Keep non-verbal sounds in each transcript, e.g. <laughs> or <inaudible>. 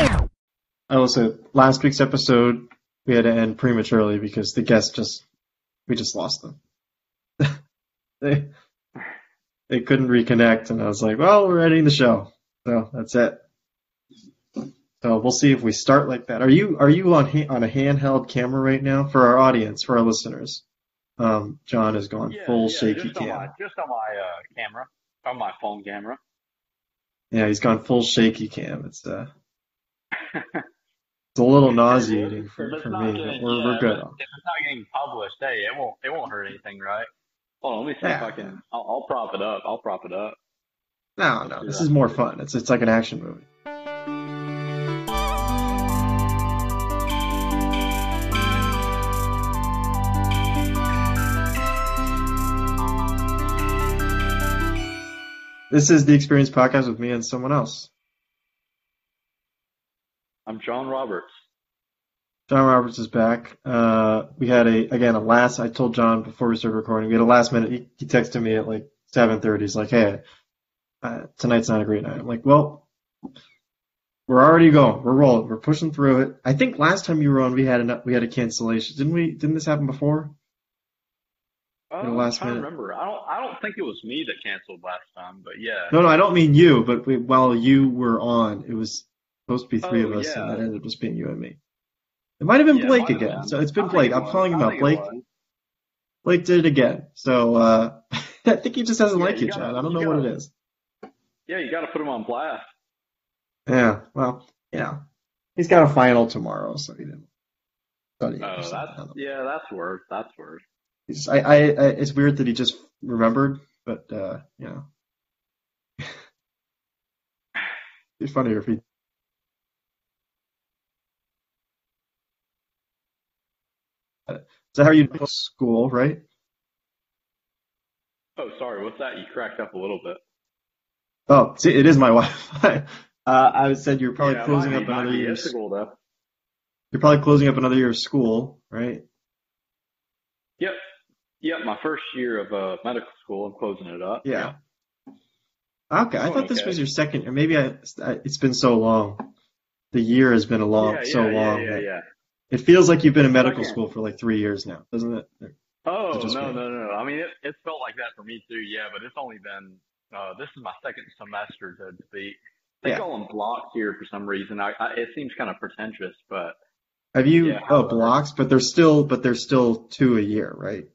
I also, last week's episode we had to end prematurely because the guests just we just lost them. <laughs> they they couldn't reconnect, and I was like, well, we're ending the show, so that's it. So we'll see if we start like that. Are you are you on ha- on a handheld camera right now for our audience, for our listeners? Um, John has gone Yeah, full yeah, shaky just on cam. my just on my uh, camera, on my phone camera. Yeah, he's gone full shaky cam. It's uh, it's a little nauseating for, for me, getting- but we're yeah, we're good. If if it's not getting published, hey, it won't it won't hurt anything, right? Hold on, let me see if I can. I'll, I'll prop it up. I'll prop it up. No, no, this is more fun. It's it's like an action movie. This is the Experience Podcast with me and someone else. I'm John Roberts. John Roberts is back. Uh, we had a again a last. I told John before we started recording. We had a last minute. He, he texted me at like seven thirty. He's like, "Hey, uh, tonight's not a great night." I'm like, "Well, we're already going. We're rolling. We're pushing through it." I think last time you were on, we had a we had a cancellation. Didn't we? Didn't this happen before? Oh, the last to minute. remember. I don't. I don't think it was me that canceled last time, but yeah. No, no, I don't mean you. But we, while you were on, it was supposed to be three Oh, of us, yeah. and that ended up just being you and me. It might have been Yeah, Blake again. been. So it's been Blake. I'm was. calling him out. Blake. Blake did it again. So uh, <laughs> I think he just doesn't Yeah, like you gotta- John. I don't know what gotta- it is. Yeah, you got to put him on blast. Yeah, well, you know, he's got a final tomorrow, so he didn't study. Oh, that's yeah, that's worse. That's worse. He's, I, I, I, it's weird that he just remembered, but uh, you know, it's funnier if he. So how are you at school, right? Oh, sorry. What's that? You cracked up a little bit. Oh, see, it is my <laughs> Wi-Fi. Uh, I said you're probably yeah, closing up another year. School, though. You're probably closing up another year of school, right? Yep. Yep. My first year of uh, medical school. I'm closing it up. Yeah. Okay, I thought this okay. was your second, or maybe I, I- it's been so long. The year has been a long, yeah, so long. Yeah, yeah, that yeah. It feels like you've been in medical Second. school for like three years now, doesn't it? Oh just no, me. no, no, no. I mean, it, it's felt like that for me too. Yeah, but it's only been. Uh, this is my second semester to speak. They Yeah. call them blocks here for some reason. I, I it seems kind of pretentious, but Have you? Yeah, oh, blocks, but they're still, but they're still two a year, right?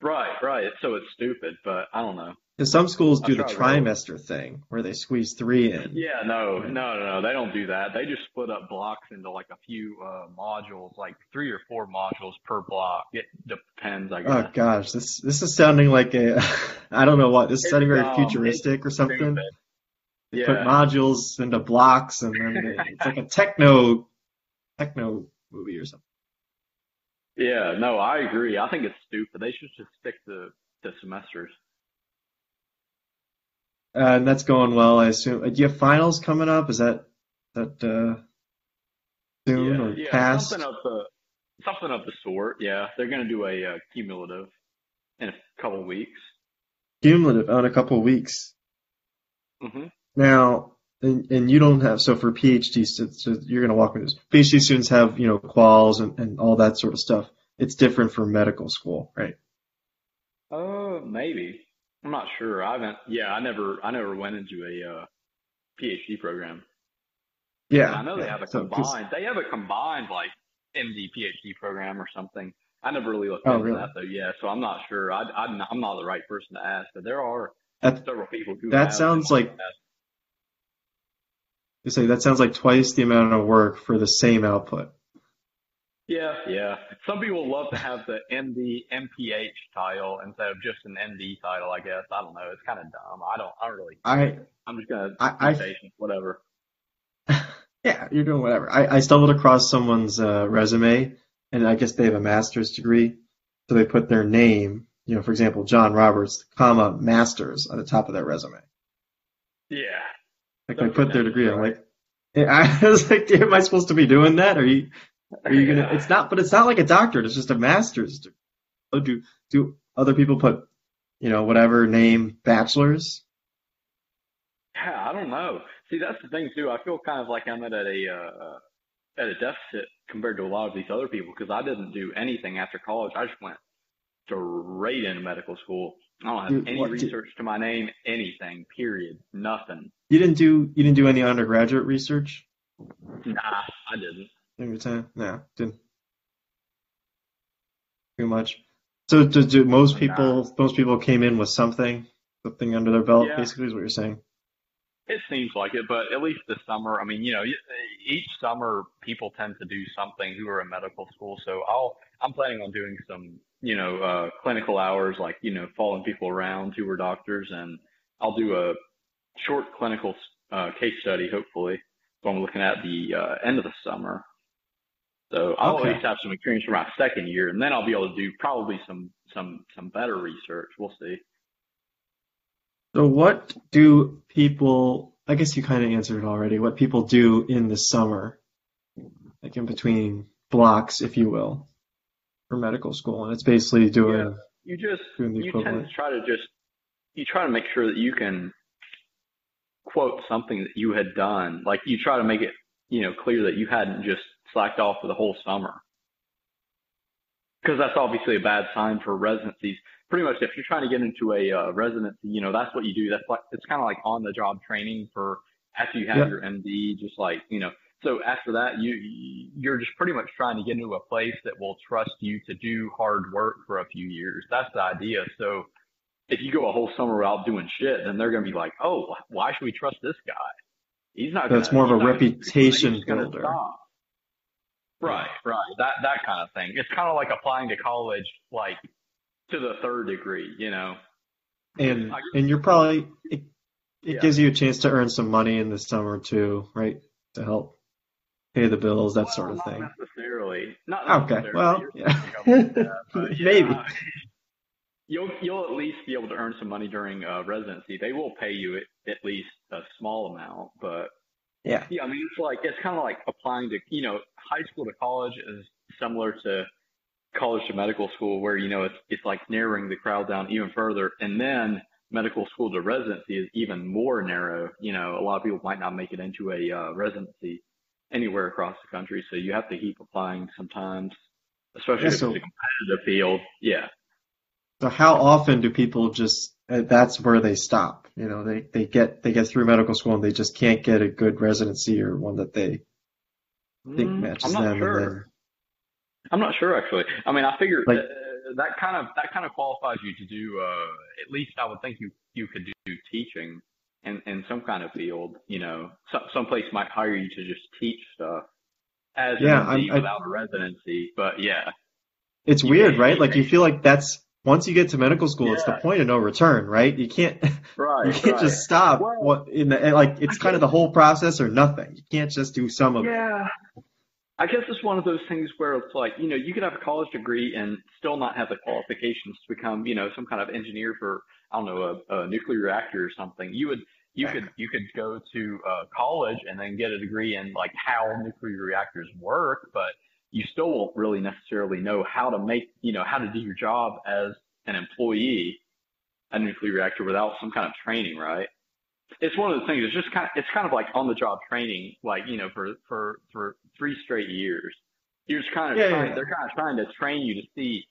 right, right. So it's stupid, but I don't know. Because some schools do the That's right, right. trimester thing where they squeeze three in. Yeah, no, no, no, no. They don't do that. They just split up blocks into like a few uh, modules, like three or four modules per block. It depends, I guess. Oh gosh, this this is sounding like a, <laughs> I don't know what. This is It's sounding very dumb. futuristic or something. They put modules into blocks, and then they, it's like a techno techno movie or something. Yeah, no, I agree. I think it's stupid. They should just stick to to semesters. Uh, and that's going well, I assume. Uh, Do you have finals coming up? Is that that uh, soon yeah, or yeah, past? something of the something of the sort. Yeah, they're gonna do a uh, cumulative in a couple weeks. Cumulative on a couple of weeks. hmm Now, and, and you don't have so for PhD, stu- so you're going to walk with this. PhD students have you know quals and, and all that sort of stuff. It's different for medical school, right? Uh, maybe. I'm not sure. I haven't. Yeah, I never. I never went into a uh, PhD program. Yeah, I know they yeah. have a So, combined. They have a combined like MD PhD program or something. I never really looked Oh, into really? that though. Yeah, so I'm not sure. I, I'm not, I'm not the right person to ask, but there are That several people who. that have sounds like you say that sounds like twice the amount of work for the same output. Yeah, yeah. Some people love to have the MD, MPH title instead of just an MD title. I guess I don't know. It's kind of dumb. I don't. I don't really. I I'm just gonna I- be I- patient. Whatever. <laughs> yeah, you're doing whatever. I, I stumbled across someone's uh, resume, and I guess they have a master's degree, so they put their name, you know, for example, John Roberts, comma masters on the top of their resume. Yeah. Like they put their pretentious, degree. I'm like, <laughs> I was like, am I supposed to be doing that? Are you? Are you gonna? It's not, but it's not like a doctorate. It's just a master's. Oh, do do other people put, you know, whatever name bachelor's? Yeah, I don't know. See, that's the thing too. I feel kind of like I'm at a uh, at a deficit compared to a lot of these other people because I didn't do anything after college. I just went straight into medical school. I don't have You- any what did- research to my name, anything. Period. Nothing. You didn't do you didn't do any undergraduate research Nah, I didn't. In time? No, didn't. Too much. So do, do most people most people came in with something something under their belt? Yeah. Basically, is what you're saying. It seems like it, but at least this summer, I mean, you know, each summer people tend to do something who are in medical school. So I'll, I'm planning on doing some, you know, uh, clinical hours, like, you know, following people around who are doctors and I'll do a short clinical, uh, case study, hopefully. So I'm looking at the, uh, end of the summer. So I'll Okay. at least have some experience for my second year and then I'll be able to do probably some, some, some better research. We'll see. So what do people, I guess you kind of answered it already, what people do in the summer, like in between blocks, if you will, for medical school. And it's basically doing, you just doing you tend to try to just you try to make sure that you can quote something that you had done like you try to make it you know clear that you hadn't just slacked off for the whole summer. Because that's obviously a bad sign for residencies. Pretty much if you're trying to get into a uh, residency you know that's what you do. That's like it's kind of like on the job training for after you have your md just like you know. So after that you you're just pretty much trying to get into a place that will trust you to do hard work for a few years. That's the idea. So if you go a whole summer without doing shit then they're going to be like oh why should we trust this guy he's not That's gonna, more of a he's not gonna- reputation builder. right right that that kind of thing it's kind of like applying to college like to the third degree you know And, I- and you're probably, it, it Yeah. gives you a chance to earn some money in the summer too, right? To help pay the bills, that sort of Well, thing. Not necessarily. Not Okay, necessarily. well, yeah. that, but <laughs> yeah. Maybe. You'll you'll at least be able to earn some money during uh, residency. They will pay you at, at least a small amount, but Yeah. yeah, I mean it's like it's kind of like applying to you know high school to college is similar to college to medical school, where you know it's it's like narrowing the crowd down even further, and then medical school to residency is even more narrow. You know, a lot of people might not make it into a uh, residency anywhere across the country, so you have to keep applying sometimes, especially Yeah, if it's a competitive field. Yeah. So how often do people just, uh, that's where they stop? You know, they, they get, they get through medical school and they just can't get a good residency or one that they think Mm, matches I'm not them. sure. I'm not sure actually. I mean, I figure Like- uh, that kind of that kind of qualifies you to do. Uh, at least I would think you you could do teaching in in some kind of field. You know, some some place might hire you to just teach stuff as Yeah, an I'm- I- without a residency. But yeah, it's weird, right? Like you feel like that's, once you get to medical school, it's the point of no return, right? You can't, <laughs> right. you can't right. just stop Well- what in the, like, it's kind of the whole process or nothing. You can't just do some of it. Yeah. I guess it's one of those things where it's like, you know, you could have a college degree and still not have the qualifications to become, you know, some kind of engineer for, I don't know, a, a nuclear reactor or something. You would, you Yeah. could, you could go to uh, college and then get a degree in like how nuclear reactors work, but you still won't really necessarily know how to make, you know, how to do your job as an employee at a nuclear reactor without some kind of training, right? it's one of the things. It's just kind of it's kind of like on the job training, like you know, for for for three straight years. You're just kind of Yeah, trying, yeah. they're kind of trying to train you to see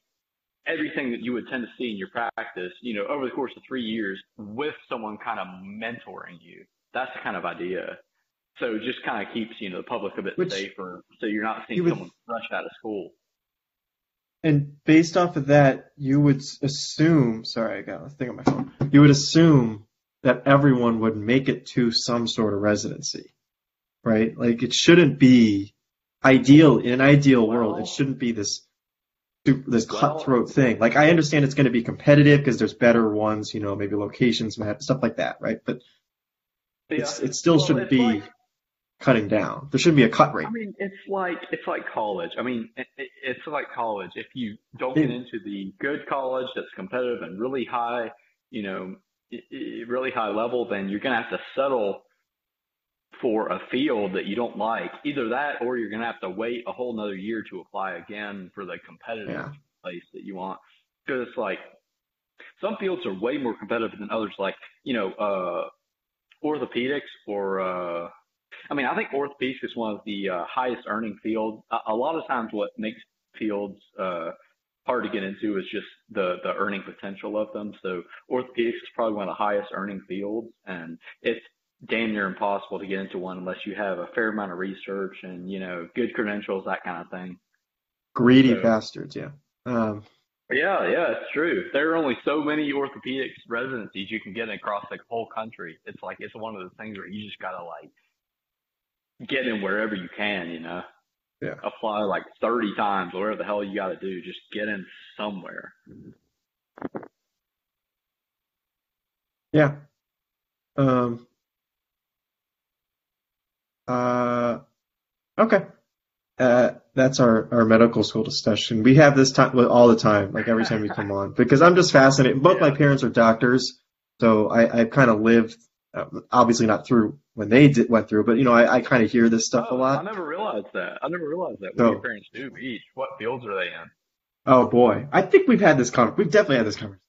everything that you would tend to see in your practice, you know, over the course of three years mm-hmm. with someone kind of mentoring you. That's the kind of idea. So it just kind of keeps you know the public a bit Which- safer, so you're not seeing would- someone fresh out of school. And based off of that, you would assume, sorry, I got a thing on my phone. You would assume that everyone would make it to some sort of residency, right? Like it shouldn't be ideal in an ideal world. It shouldn't be this this cutthroat thing. Like I understand it's going to be competitive because there's better ones, you know, maybe locations, stuff like that, right? But it's, it still Well, shouldn't be like- cutting down. There shouldn't be a cut rate. I mean, it's like it's like college. I mean, it, it, it's like college. If you don't get into the good college that's competitive and really high, you know, really high level, then you're gonna have to settle for a field that you don't like. Either that, or you're gonna have to wait a whole another year to apply again for the competitive Yeah. place that you want. Because it's like some fields are way more competitive than others. Like you know, uh, orthopedics or uh, I mean, I think orthopedics is one of the uh, highest earning fields. A, a lot of times, what makes fields uh, hard to get into is just the the earning potential of them. So orthopedics is probably one of the highest earning fields, and it's damn near impossible to get into one unless you have a fair amount of research and you know good credentials, that kind of thing. Greedy so, bastards, yeah. Um, yeah, yeah, it's true. There are only so many orthopedics residencies you can get across the whole country. It's like it's one of the things where you just gotta like get in wherever you can, you know. Yeah. Apply like 30 times, whatever the hell you got to do. Just get in somewhere. Yeah. Um. Uh. Okay. Uh, that's our, our medical school discussion. We have this time all the time, like every time we come <laughs> on, because I'm just fascinated. Both yeah. my parents are doctors, so I, I've kind of lived, obviously not through when they did, went through, but you know, I, I kind of hear this stuff oh, a lot. I never realized that. I never realized that. What so, your parents do each? What fields are they in? Oh boy, I think we've had this conversation. We've definitely had this conversation.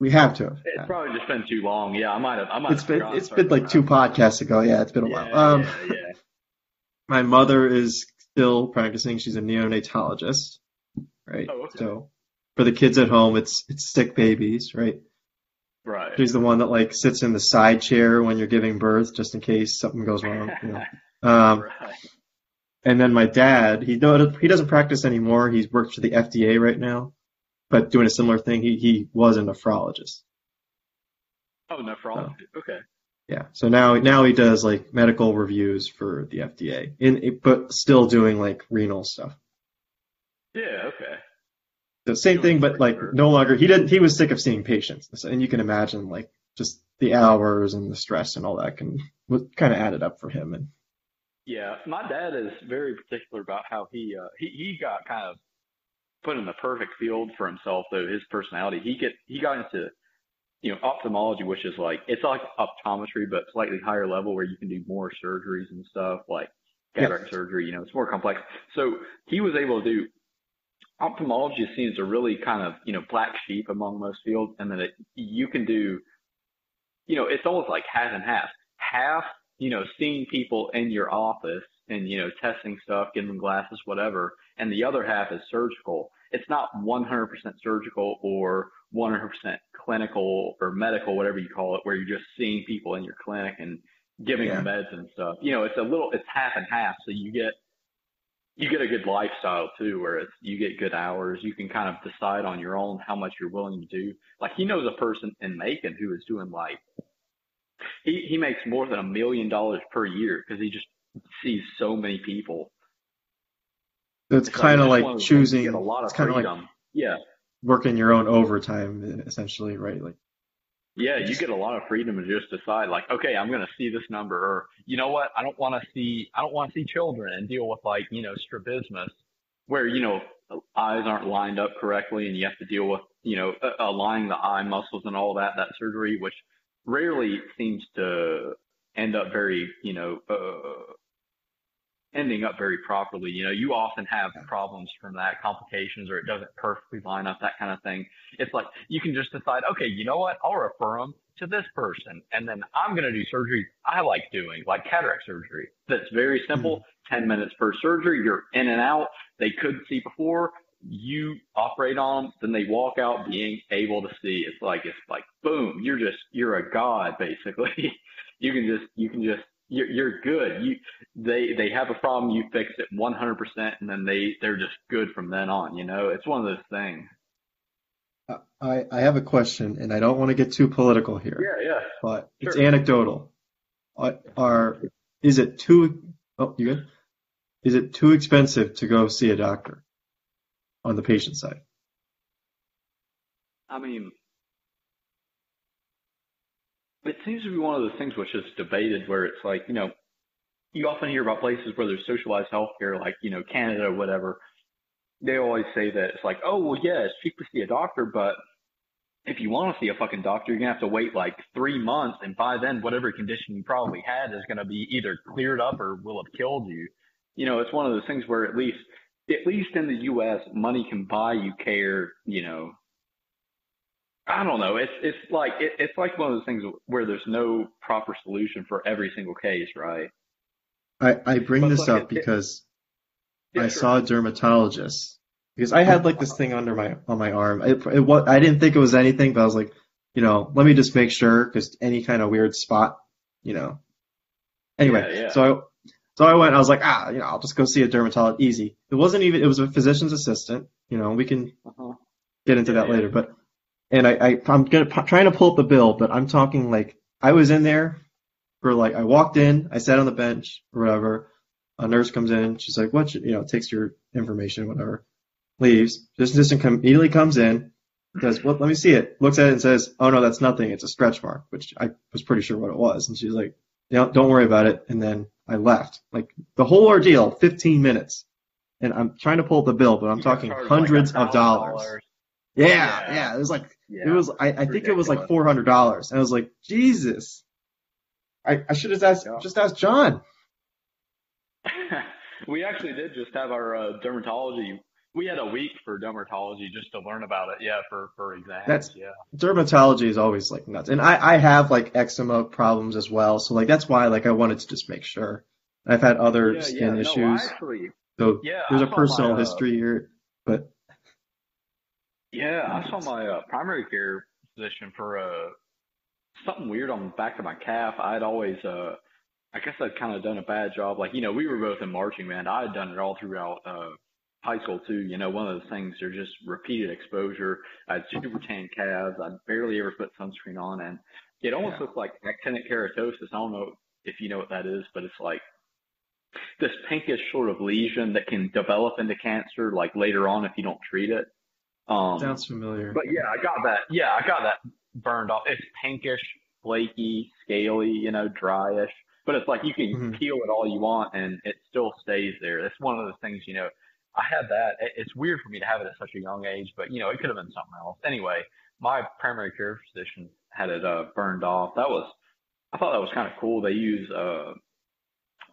We have to. It's yeah. probably just been too long. Yeah, I might have. I might. It's been. It's been like two podcasts ago. Yeah, it's been a yeah, while. Um, yeah, yeah. <laughs> My mother is still practicing. She's a neonatologist, right? Oh, okay. So for the kids at home, it's it's sick babies, right? Right. She's the one that like sits in the side chair when you're giving birth, just in case something goes wrong. You know? <laughs> um, right. And then my dad, he he doesn't practice anymore. He's worked for the FDA right now, but doing a similar thing. He he was a nephrologist. Oh, nephrology. So, okay. Yeah. So now now he does like medical reviews for the FDA, in but still doing like renal stuff. Yeah. Okay. The same thing, but like no longer. He didn't. He was sick of seeing patients, and you can imagine like just the hours and the stress and all that can kind of added up for him. And yeah, my dad is very particular about how he uh, he he got kind of put in the perfect field for himself though his personality. He get he got into you know, ophthalmology, which is like, it's like optometry, but slightly higher level where you can do more surgeries and stuff like cataract yeah. surgery, you know, it's more complex. So he was able to do ophthalmology as a really kind of, you know, black sheep among most fields. And then it, you can do, you know, it's almost like half and half. Half, you know, seeing people in your office and, you know, testing stuff, giving them glasses, whatever. And the other half is surgical. It's not 100% surgical or 100% clinical or medical, whatever you call it, where you're just seeing people in your clinic and giving yeah. them meds and stuff. You know, it's a little, it's half and half. So you get, you get a good lifestyle too, where it's, you get good hours. You can kind of decide on your own how much you're willing to do. Like he knows a person in Macon who is doing like, he, he makes more than a million dollars per year because he just sees so many people. It's, it's kind of like, choosing. a lot of it's kind of like yeah, working your own overtime essentially, right? Like yeah, you get a lot of freedom to just decide like, okay, I'm going to see this number or you know what? I don't want to see I don't want to see children and deal with like, you know, strabismus where, you know, eyes aren't lined up correctly and you have to deal with, you know, aligning the eye muscles and all that that surgery which rarely seems to end up very, you know, uh, ending up very properly. You know, you often have problems from that, complications, or it doesn't perfectly line up, that kind of thing. It's like you can just decide, okay, you know what? I'll refer them to this person, and then I'm going to do surgery I like doing, like cataract surgery. That's very simple. Mm-hmm. 10 minutes per surgery. You're in and out. They couldn't see before. You operate on them, then they walk out being able to see. It's like, it's like, boom, you're just, you're a god, basically. <laughs> you can just, you can just you're, you're good. You they they have a problem, you fix it 100%, and then they they're just good from then on. You know, it's one of those things. I I have a question, and I don't want to get too political here. Yeah, yeah. But sure. it's anecdotal. Are, are is it too? Oh, you good? Is it too expensive to go see a doctor on the patient side? I mean, it seems to be one of those things which is debated where it's like, you know, you often hear about places where there's socialized healthcare, like, you know, Canada or whatever. They always say that it's like, oh, well, yeah, it's cheap to see a doctor, but if you want to see a fucking doctor, you're going to have to wait like three months. And by then, whatever condition you probably had is going to be either cleared up or will have killed you. You know, it's one of those things where at least, at least in the U.S., money can buy you care, you know, I don't know. It's it's like it, it's like one of those things where there's no proper solution for every single case, right? I, I bring But this look, up it, it, because yeah, I sure. saw a dermatologist because I had like this thing under my on my arm. It, it wa- I didn't think it was anything, but I was like, you know, let me just make sure because any kind of weird spot, you know. Anyway, Yeah, yeah. so I so I went. I was like, ah, you know, I'll just go see a dermatologist. Easy. It wasn't even. It was a physician's assistant. You know, we can Uh-huh. get into Yeah, that yeah. later. But and I, I I'm gonna trying to pull up the bill, but I'm talking like I was in there for like I walked in, I sat on the bench or whatever. A nurse comes in, she's like, "What?" You know, takes your information, whatever. Leaves. This assistant come, immediately comes in, says, "Well, let me see it." Looks at it and says, "Oh no, that's nothing. It's a stretch mark," which I was pretty sure what it was. And she's like, "Yeah, don't worry about it." And then I left. Like the whole ordeal, 15 minutes. And I'm trying to pull up the bill, but I'm You talking charged like hundreds of dollars. dollars. Yeah, Yeah, yeah. It was like it was. I, I think it was like four hundred dollars, and I was like, Jesus. I, I should have asked Yeah. just asked John. <laughs> we actually did just have our uh, dermatology. We had a week for dermatology just to learn about it. Yeah, for for exams. That's yeah. dermatology is always like nuts, and I I have like eczema problems as well, so like that's why like I wanted to just make sure. I've had other Yeah, yeah. skin No, issues, actually. so Yeah, there's a personal my uh, history here, but Yeah, I saw my uh, primary care physician for uh something weird on the back of my calf. I'd always uh I guess I'd kind of done a bad job. Like, you know, we were both in marching band. I had done it all throughout uh high school too. You know, one of those things are just repeated exposure. I had super tan calves. I barely ever put sunscreen on and it almost Yeah. looked like actinic keratosis. I don't know if you know what that is, but it's like this pinkish sort of lesion that can develop into cancer like later on if you don't treat it. Um, sounds familiar. but yeah, I got that. Yeah, I got that burned off. It's pinkish, flaky, scaly, you know, dryish. But it's like you can Mhm. peel it all you want and it still stays there. That's one of those things, you know. I had that. It's weird for me to have it at such a young age, but you know, it could have been something else. Anyway, my primary care physician had it uh, burned off. That was, I thought that was kind of cool. They use, uh,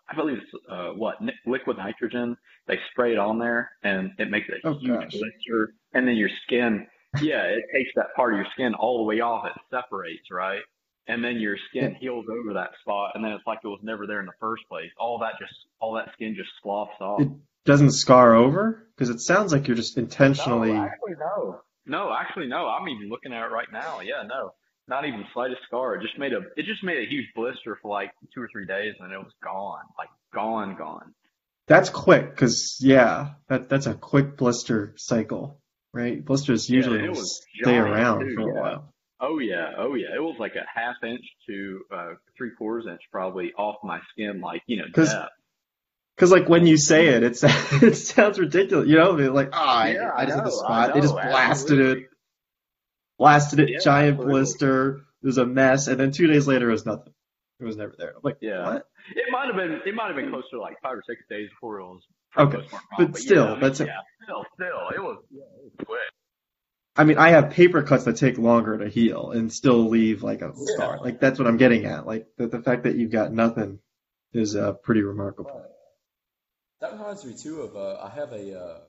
I believe it's uh, what liquid nitrogen. They spray it on there, and it makes a Oh, huge gosh. blister. And then your skin, yeah, it takes that part of your skin all the way off. It separates, right? And then your skin heals over that spot, and then it's like it was never there in the first place. All that just, all that skin just sloughs off. It doesn't scar over because it sounds like you're just intentionally. No, actually, no. No, actually, no. I'm even looking at it right now. Yeah, no, not even the slightest scar. It just made a, it just made a huge blister for like two or three days, and it was gone, like gone, gone. That's quick because yeah, that that's a quick blister cycle, right? Blisters usually was stay around too, for a yeah. while. Oh yeah, oh yeah. It was like a half inch to uh, three quarters inch probably off my skin, like you know, 'Cause- depth. Because like when you say it, it's <laughs> it sounds ridiculous. You know, they're like, ah, Yeah, I, I just hit the spot. I They just blasted absolutely. it, blasted it, Yeah, giant absolutely. blister. It was a mess, and then two days later, it was nothing. It was never there. I'm like, Yeah. what? It might have been, it might have been close to like five or six days before it was. For the Okay, most part gone. but yeah, still, I mean, that's a- yeah, still, still, it was, yeah, it was quick. I mean, I have paper cuts that take longer to heal and still leave like a scar. Like that's what I'm getting at. Like the the fact that you've got nothing is uh, pretty remarkable. That reminds me too of uh, I have a uh,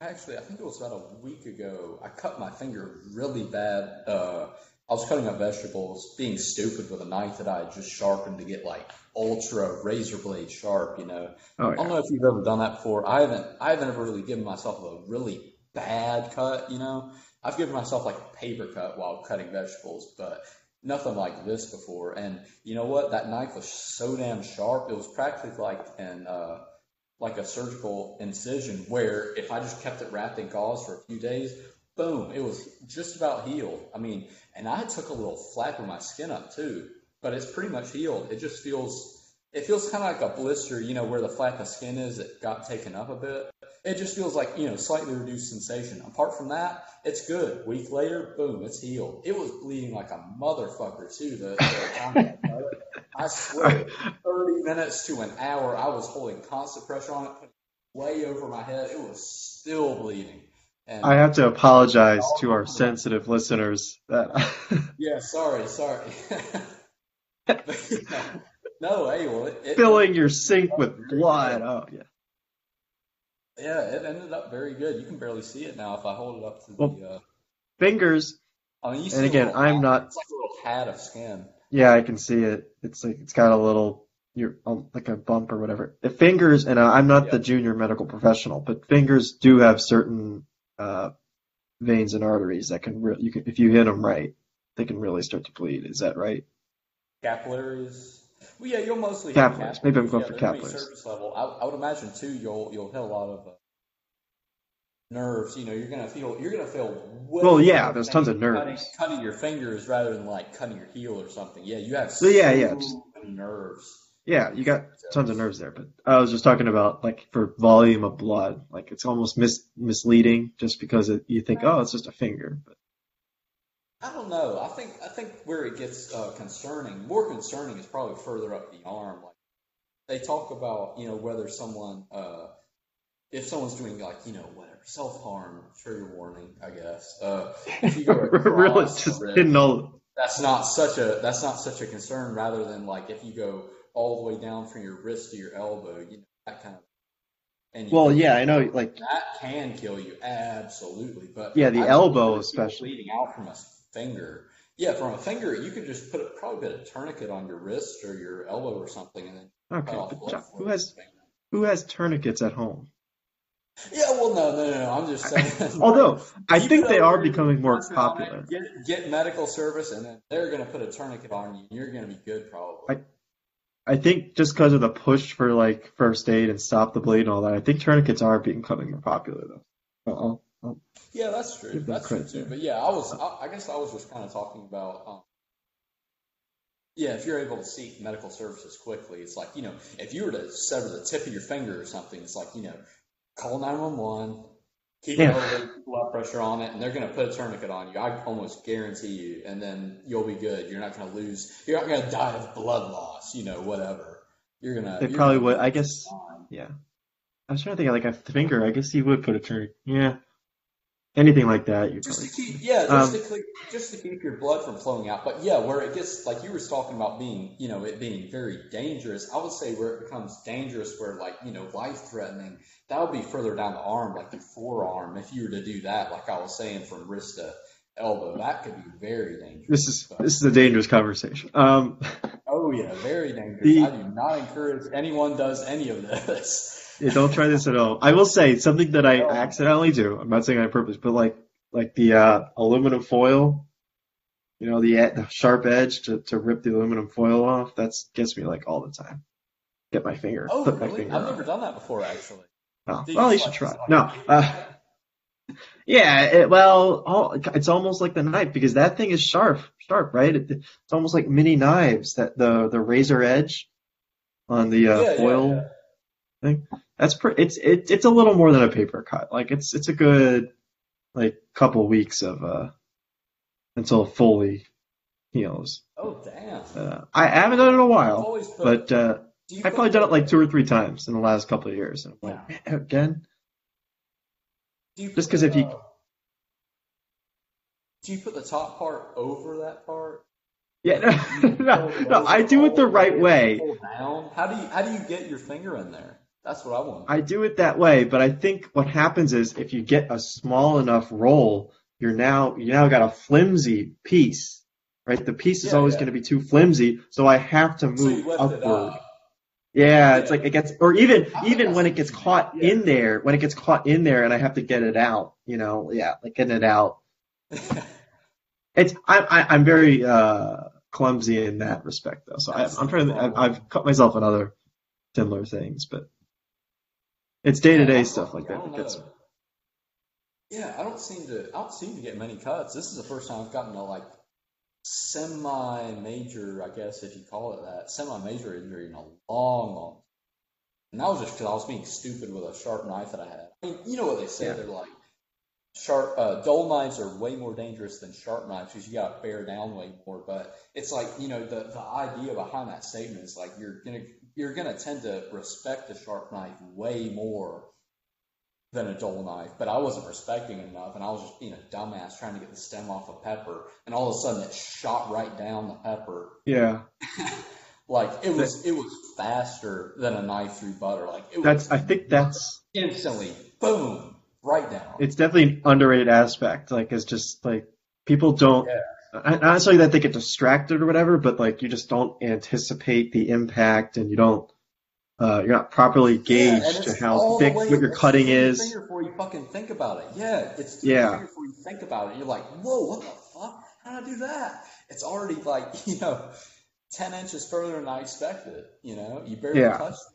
actually I think it was about a week ago. I cut my finger really bad. Uh, I was cutting up vegetables, being stupid with a knife that I had just sharpened to get like ultra razor blade sharp. You know, Oh I don't know if you've ever done that before. I haven't. I haven't ever really given myself a really bad cut. You know, I've given myself like a paper cut while cutting vegetables, but nothing like this before. And you know what? That knife was so damn sharp. It was practically like an uh, like a surgical incision where if I just kept it wrapped in gauze for a few days, boom, it was just about healed. I mean, and I took a little flap of my skin up too, but it's pretty much healed. It just feels it feels kind of like a blister, you know, where the flap of skin is that got taken up a bit. It just feels like, you know, slightly reduced sensation. Apart from that, it's good. Week later, boom, it's healed. It was bleeding like a motherfucker too. The, the it. I swear, 30 minutes to an hour, I was holding constant pressure on it way over my head. It was still bleeding. And I have to apologize to our sensitive listeners that <laughs> yeah, sorry, sorry. But, <laughs> yeah. No, hey, well, it, it, filling your sink with blood. Oh yeah. Yeah, it ended up very good. You can barely see it now if I hold it up to the. Well, uh, fingers. I mean, And again, I'm hat- not. It's like a little pad of skin. Yeah, I can see it. It's like it's got a little, you're um, like a bump or whatever. The fingers, and I'm not the junior medical professional, but fingers do have certain uh, veins and arteries that can, re- you can, if you hit them right, they can really start to bleed. Is that right? Capillaries. Well, yeah, you'll mostly hit Capillaries. Maybe I'm going yeah, for they're gonna be capillaries. Surface level. I, I would imagine too. You'll you'll hit a lot of uh, nerves. You know, you're gonna feel you're gonna feel. Well, yeah, there's tons of nerves. cutting your fingers rather than like cutting your heel or something. Yeah, you have So, yeah, yeah, just- many nerves. Yeah, you got tons of nerves there, but I was just talking about like for volume of blood, like it's almost mis- misleading just because it, you think, oh, it's just a finger. But I don't know. I think I think where it gets uh, concerning, more concerning, is probably further up the arm. Like they talk about, you know, whether someone, uh, if someone's doing like, you know, whatever self harm, trigger warning, I guess. Uh, if you go <laughs> really just wrist, all. that's not such a that's not such a concern. Rather than like if you go all the way down from your wrist to your elbow, you know, that kind of. And Well, yeah, I know, like that can kill you, absolutely. But Yeah, the I've elbow especially. bleeding out from a finger. Yeah, from a finger, you could just put a, probably put a tourniquet on your wrist or your elbow or something, and then okay, but John, who has who has tourniquets at home? Yeah, well, no, no, no, no. I'm just saying. <laughs> Although I think they are becoming more concentrate on it, popular. Get, get medical service, and then they're going to put a tourniquet on you. and You're going to be good, probably. I- I think just because of the push for like first aid and stop the bleed and all that, I think tourniquets are becoming more popular though. I'll, I'll, Yeah, that's true. That's true too. there. But yeah, I was. I, I guess I was just kind of talking about. Um, yeah, if you're able to seek medical services quickly, it's like you know, if you were to sever the tip of your finger or something, it's like you know, call nine one one, keep Yeah. elevated blood pressure on it, and they're going to put a tourniquet on you. I almost guarantee you, and then you'll be good. You're not going to lose. You're not going to die of blood loss. You know, whatever. You're gonna. They you're probably gonna would. I guess- yeah. I was trying to think of like a finger. I guess you would put a tourniquet. Yeah. Anything like that, Just to keep, yeah, Um, just to keep, just to keep your blood from flowing out. But yeah, where it gets like you were talking about being, you know, it being very dangerous. I would say where it becomes dangerous, where like you know, life threatening. That would be further down the arm, like the forearm. If you were to do that, like I was saying, from wrist to elbow, that could be very dangerous. This is But- this is a dangerous conversation. Um, oh yeah, very dangerous. The- I do not encourage anyone does any of this. Yeah, don't try this at home. I will say something that I accidentally do. I'm not saying on purpose, but like like the uh, aluminum foil. You know the, the sharp edge to, to rip the aluminum foil off. That's gets me like all the time. Get my finger. Oh put my really? finger I've never it. done that before, actually. Oh, well, you like- should try. No. Uh, <laughs> yeah. It, well, all, it's almost like the knife because that thing is sharp, sharp, right? It, it's almost like mini knives. That the the razor edge on the uh, Yeah, yeah, foil yeah. thing. That's pre- it's it, it's a little more than a paper cut. Like it's it's a good like couple weeks of uh until it fully heals. Oh damn. Uh, I haven't done it in a while, but uh, I've probably done it like two or three times in the last couple of years. And I'm like, "Man, again. Do you Just put 'cause if you- do you put the top part over that part? Yeah, <laughs> no, no, no, I do it the right way. How do you how do you get your finger in there? That's what I want. I do it that way, but I think what happens is if you get a small enough roll, you're now you now got a flimsy piece, right? The piece is Yeah, always yeah. going to be too flimsy, so I have to move lift upward. it up. Yeah, it's like it gets, or even even when it gets caught yeah. in there, when it gets caught in there, and I have to get it out, you know, yeah, like getting it out. <laughs> It's I, I I'm very uh clumsy in that respect though, so I, I'm trying to I've. I've cut myself on other similar things, but it's day to day stuff like that don't that gets. know. Yeah, I don't seem to. I don't seem to get many cuts. This is the first time I've gotten a like semi-major, I guess if you call it that, semi-major injury in a long, long. Time. And that was just because I was being stupid with a sharp knife that I had. I mean, you know what they say? Yeah. They're like sharp, uh, dull knives are way more dangerous than sharp knives because you got to bear down way more. But it's like you know the the idea behind that statement is like you're gonna you're gonna tend to respect a sharp knife way more than a dull knife, but I wasn't respecting it enough, and I was just being a dumbass trying to get the stem off a pepper, and all of a sudden it shot right down the pepper. Yeah, <laughs> Like it was, it was faster than a knife through butter. Like it was that's I think that's instantly, boom, right down. It's definitely an underrated aspect. Like, it's just like people don't. Yeah. Not necessarily that they get distracted or whatever, but like you just don't anticipate the impact, and you don't. Uh, you're not properly Yeah, gauged to how thick what your cutting is. Before you fucking think about it. Yeah, it's Yeah. before you think about it. You're like, whoa, what the fuck? How did I do that? It's already like <laughs> you know, ten inches further than I expected. You know, you barely Yeah. touched. it.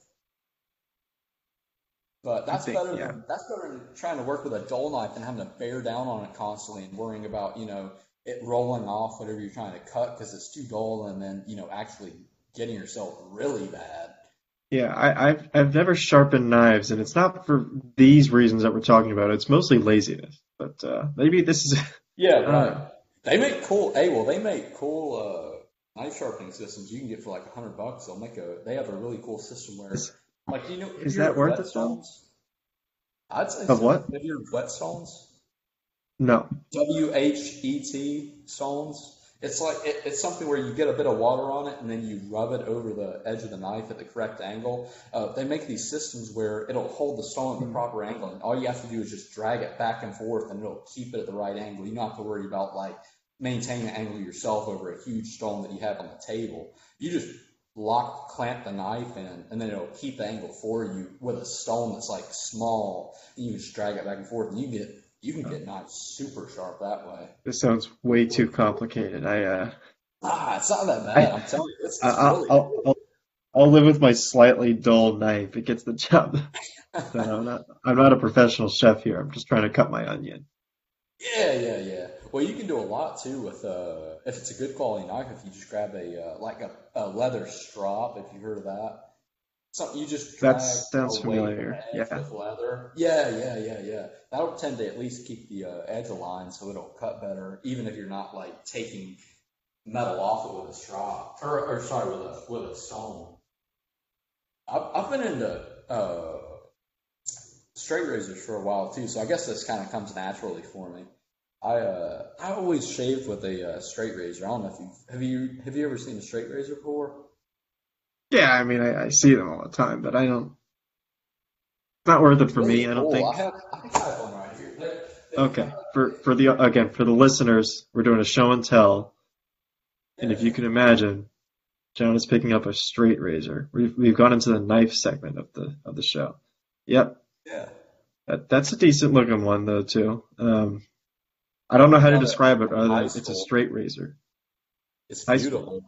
But that's think, better yeah. than that's better than trying to work with a dull knife and having to bear down on it constantly and worrying about you know it rolling off whatever you're trying to cut because it's too dull and then you know actually getting yourself really bad. Yeah, I, I've I've never sharpened knives, and it's not for these reasons that we're talking about. It's mostly laziness. But uh, maybe this is <laughs> Yeah, right. They make cool. Hey, well, they make cool uh, knife sharpening systems. You can get for like a hundred bucks. They'll make a. They have a really cool system where, Is- like, you know, is that worth it, though? Whetstones? I'd say Of so. what? Have you heard of Whetstones? No. W H E T stones. It's like it, it's something where you get a bit of water on it and then you rub it over the edge of the knife at the correct angle. Uh, they make these systems where it'll hold the stone at the Hmm. proper angle, and all you have to do is just drag it back and forth, and it'll keep it at the right angle. You don't have to worry about like maintaining the angle yourself over a huge stone that you have on the table. You just lock clamp the knife in, and then it'll keep the angle for you with a stone that's like small. And you just drag it back and forth, and you get you can get knives super sharp that way. This sounds way too complicated. I uh, Ah, it's not that bad. I'm telling you, it's, I, I'll, really. I'll I'll I'll live with my slightly dull knife. It gets the job. So <laughs> I'm not I'm not a professional chef here. I'm just trying to cut my onion. Yeah, yeah, yeah. Well, you can do a lot too with uh, if it's a good quality knife. If you just grab a uh, like a, a leather strop, if you heard of that, something you just That drag sounds away familiar. Yeah. with leather. Yeah, yeah, yeah, yeah. That'll tend to at least keep the uh, edge aligned, so it'll cut better, even if you're not like taking metal off it with a straw or, or sorry, with a with a stone. I've, I've been into uh, straight razors for a while too, so I guess this kind of comes naturally for me. I uh, I always shaved with a uh, straight razor. I don't know if you have you have you ever seen a straight razor before? Yeah, I mean I, I see them all the time, but I don't. It's not worth it for me. I don't think. I have I have one right here. They're- they're Okay, for for the again for the listeners, we're doing a show and tell, and if you can imagine, John is picking up a straight razor. We've we've gone into the knife segment of the of the show. Yep, yeah. that, that's a decent looking one though too. Um, I don't know how to describe it other than it's a straight razor. It's beautiful.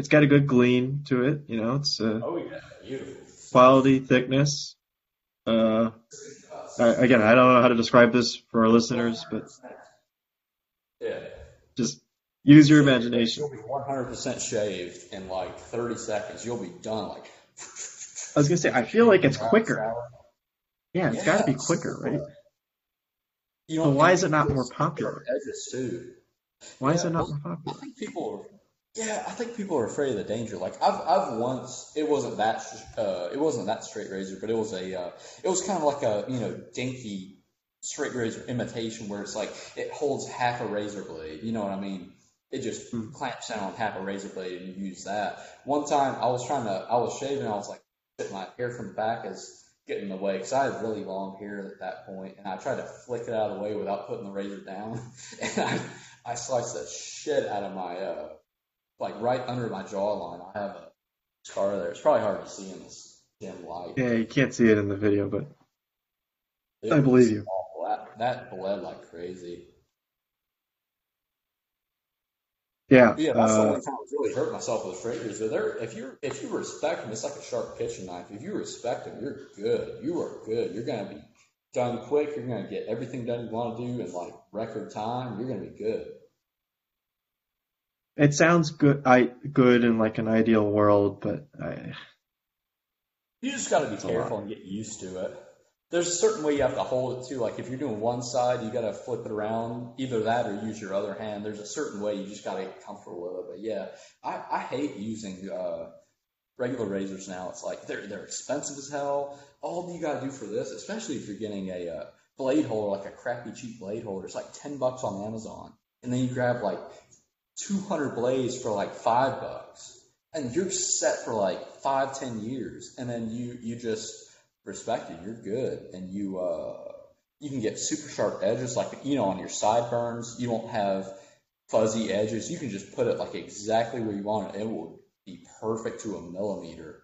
It's got a good gleam to it. You know, it's uh, Oh yeah, beautiful. quality, thickness. Uh, I, again, I don't know how to describe this for our listeners, but Yeah. just use your imagination. You'll be 100% shaved in like 30 seconds. You'll be done. Like. I was gonna say, I feel like it's quicker. Yeah, it's got to be quicker, right? You So why is it not more popular? Edges too. Why is it not more I popular? think people. Yeah, I think people are afraid of the danger. Like I've I've once it wasn't that uh it wasn't that straight razor, but it was a uh, it was kind of like a you know dinky straight razor imitation where it's like it holds half a razor blade. You know what I mean? It just Hmm. clamps down on half a razor blade and you use that. One time I was trying to I was shaving I was like my hair from the back is getting in the way because I had really long hair at that point and I tried to flick it out of the way without putting the razor down <laughs> and I I sliced the shit out of my uh like right under my jawline. I have a scar there. It's probably hard to see in this dim light. Yeah, you can't see it in the video, but It I believe you. That, that bled like crazy. yeah, Yeah, that's the uh, only time I really hurt myself with razor. There, if you if you respect them, it's like a sharp kitchen knife. If you respect them, you're good. You are good. You're gonna be done quick. You're gonna get everything done you want to do in like record time. You're gonna be good. It sounds good. I good in like an ideal world, but I You just got to be careful and get used to it. There's a certain way you have to hold it too. Like if you're doing one side, you got to flip it around, either that or use your other hand. There's a certain way you just got to get comfortable with it. But yeah, I, I hate using uh, regular razors now. It's like they're they're expensive as hell. All you got to do for this, especially if you're getting a uh, blade holder, like a crappy cheap blade holder, it's like ten bucks on Amazon, and then you grab like 200 blades for like five bucks and you're set for like five ten years and then you you just respect it. You're good, and you uh, you can get super sharp edges, like you know, on your sideburns. You don't have fuzzy edges. You can just put it like exactly where you want it. It will be perfect to a millimeter.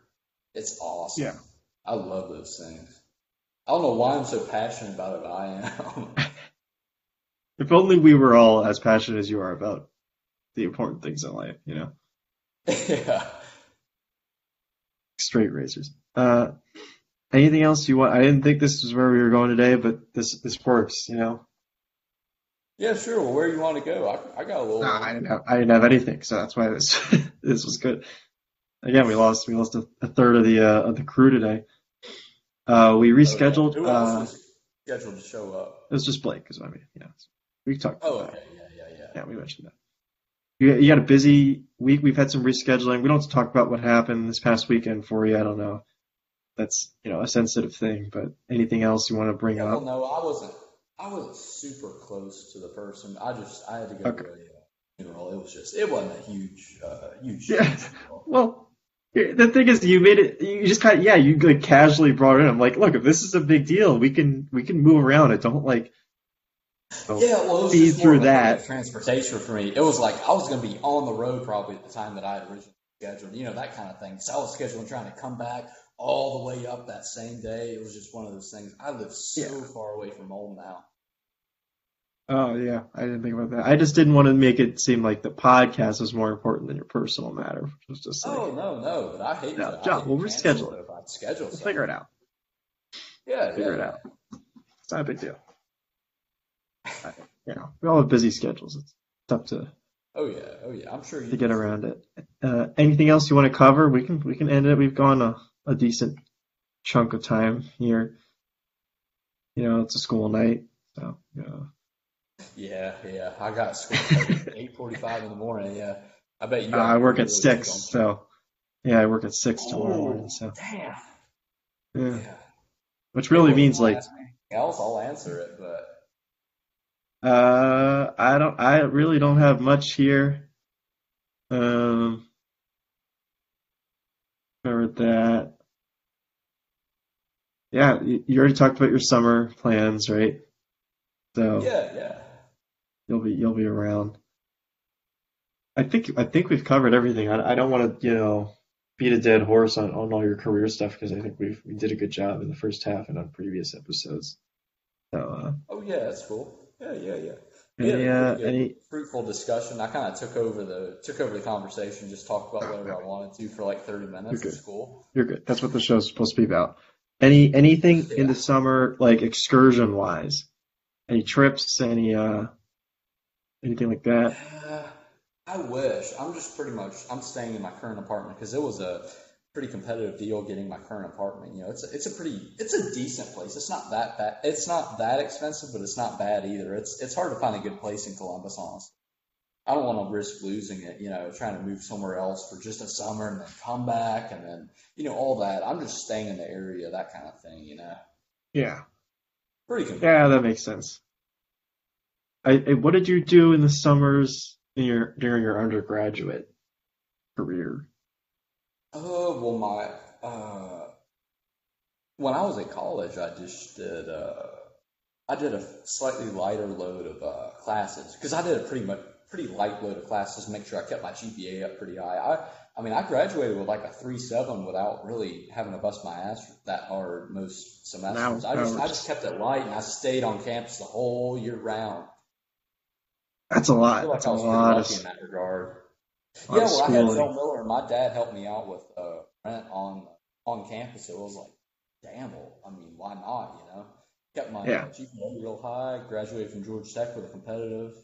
It's awesome. Yeah. I love those things. I don't know why I'm so passionate about it, but I am. <laughs> If only we were all as passionate as you are about the important things in life, you know? <laughs> yeah. Straight razors. Uh, anything else you want? I didn't think this was where we were going today, but this this works, you know? Yeah, sure. Well, where you want to go? I, I got a little. Nah, I didn't have I didn't have anything, so that's why this <laughs> this was good. Again, we lost we lost a, a third of the uh, of the crew today. Uh, we rescheduled. Who Uh, scheduled to show up? it was just Blake, is what I mean. Yeah, we talked. Oh, that. okay. Yeah, yeah, yeah. Yeah, we mentioned that. You, you had a busy week. We've had some rescheduling. We don't talk about what happened this past weekend for you. I don't know. That's you know a sensitive thing, but anything else you want to bring Yeah, well, up? no, I wasn't. I wasn't super close to the person. I just I had to go Okay. to a uh, funeral. It was just it wasn't a huge uh huge. Yeah. Well, the thing is, you made it. You just kind of yeah, you like casually brought it in. I'm like, look, if this is a big deal, we can we can move around it. Don't like. Don't- Yeah, well, it was Feed just through that. transportation for me. It was like I was going to be on the road probably at the time that I had originally scheduled, you know, that kind of thing. So I was scheduling trying to come back all the way up that same day. It was just one of those things. I live so Yeah. far away from home now. Oh yeah, I didn't think about that. I just didn't want to make it seem like the podcast was more important than your personal matter, which was just oh, like Oh no, no, but I hate No, to. I John, we'll reschedule it. If I'd schedule we'll figure it out. Yeah, Figure yeah. it out. It's not a big deal. I- You know, we all have busy schedules. It's tough to Oh yeah, oh yeah. I'm sure you to get around it. Uh, anything else you want to cover? We can we can end it. We've gone a, a decent chunk of time here. You know, it's a school night, so yeah. Yeah, yeah. I got school at eight forty-five in the morning. Yeah, I bet you. Uh, I work at really six, so yeah, I work at six tomorrow Oh, morning. So Damn. yeah, Yeah. which really means like Ask me anything else, I'll answer it, but uh, I don't, I really don't have much here. Um, covered that. Yeah, you you already talked about your summer plans, right? So yeah, yeah. you'll be you'll be around. I think I think we've covered everything. I, I don't want to you know beat a dead horse on, on all your career stuff because I think we we did a good job in the first half and on previous episodes. So uh, Oh yeah, that's cool. Yeah, yeah, yeah. any yeah, uh, good. any fruitful discussion. I kind of took over the took over the conversation, just talked about whatever I wanted to for like thirty minutes. You're It's cool. you're good. That's what the show's supposed to be about. Any anything in the summer like excursion wise? Any trips? Any uh anything like that? Uh, I wish. I'm just pretty much. I'm staying in my current apartment because it was a pretty competitive deal getting my current apartment. You know, it's a, it's a pretty it's a decent place. It's not that bad. It's not that expensive, but it's not bad either. It's it's hard to find a good place in Columbus, honestly. I don't want to risk losing it. You know, trying to move somewhere else for just a summer and then come back and then you know all that. I'm just staying in the area, that kind of thing. You know, Yeah. pretty competitive. Yeah, that makes sense. I, I what did you do in the summers in your during your undergraduate career? Oh, well, my, uh, when I was at college, I just did, uh, I did a slightly lighter load of, uh, classes because I did a pretty much, pretty light load of classes to make sure I kept my GPA up pretty high. I, I mean, I graduated with like a three seven without really having to bust my ass that hard most semesters. Now- I just, I just kept it light and I stayed on campus the whole year round. That's a I lot. feel like That's I a was pretty lot lucky of, in that regard. Yeah, well, I had schooling. Phil Miller, and my dad helped me out with uh, rent on on campus. It was like, damn, well, I mean, why not? You know, kept my Yeah. GPA real high. Graduated from Georgia Tech with a competitive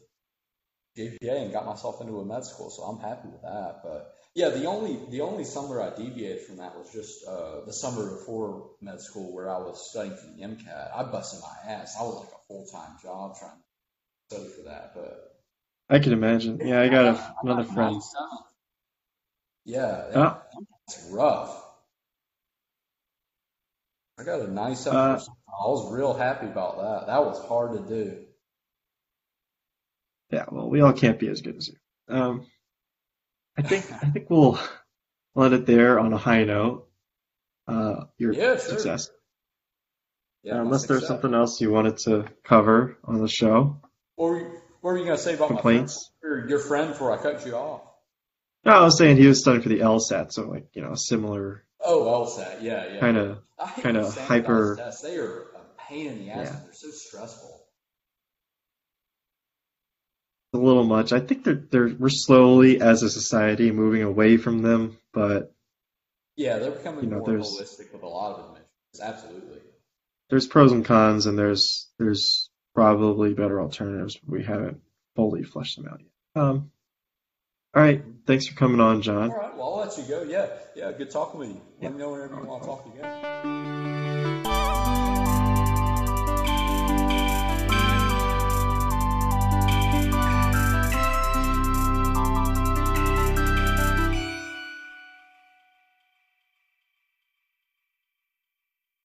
GPA, and got myself into a med school. So I'm happy with that. But yeah, the only the only summer I deviated from that was just uh, the summer before med school, where I was studying for the MCAT. I busted my ass. I was like a full time job trying to study for that, but. I can imagine. Yeah, I got a, another friend. 97. Yeah, Oh. it's rough. I got a 97 Uh. I was real happy about that. That was hard to do. Yeah, well, we all can't be as good as you. Um, I think I think we'll let it there on a high note. Uh, your Yeah, sure. success Yeah, my unless there's something else you wanted to cover on the show, What were you, you gonna say about complaints. my friend, or your friend before I cut you off? No, I was saying he was studying for the LSAT, so like you know, similar Oh, LSAT, yeah, yeah. kind of. Kinda hyper- tests. They are a pain in the ass. Yeah. They're so stressful. a little much. I think they're they're we're slowly as a society moving away from them, but Yeah, they're becoming You know, more holistic with a lot of admissions. Absolutely. there's pros and cons, and there's there's probably better alternatives. But we haven't fully fleshed them out yet. Um, all right, thanks for coming on, John. All right, well, I'll let you go. Yeah, yeah, good talking with you. Let me know whenever you want to talk again.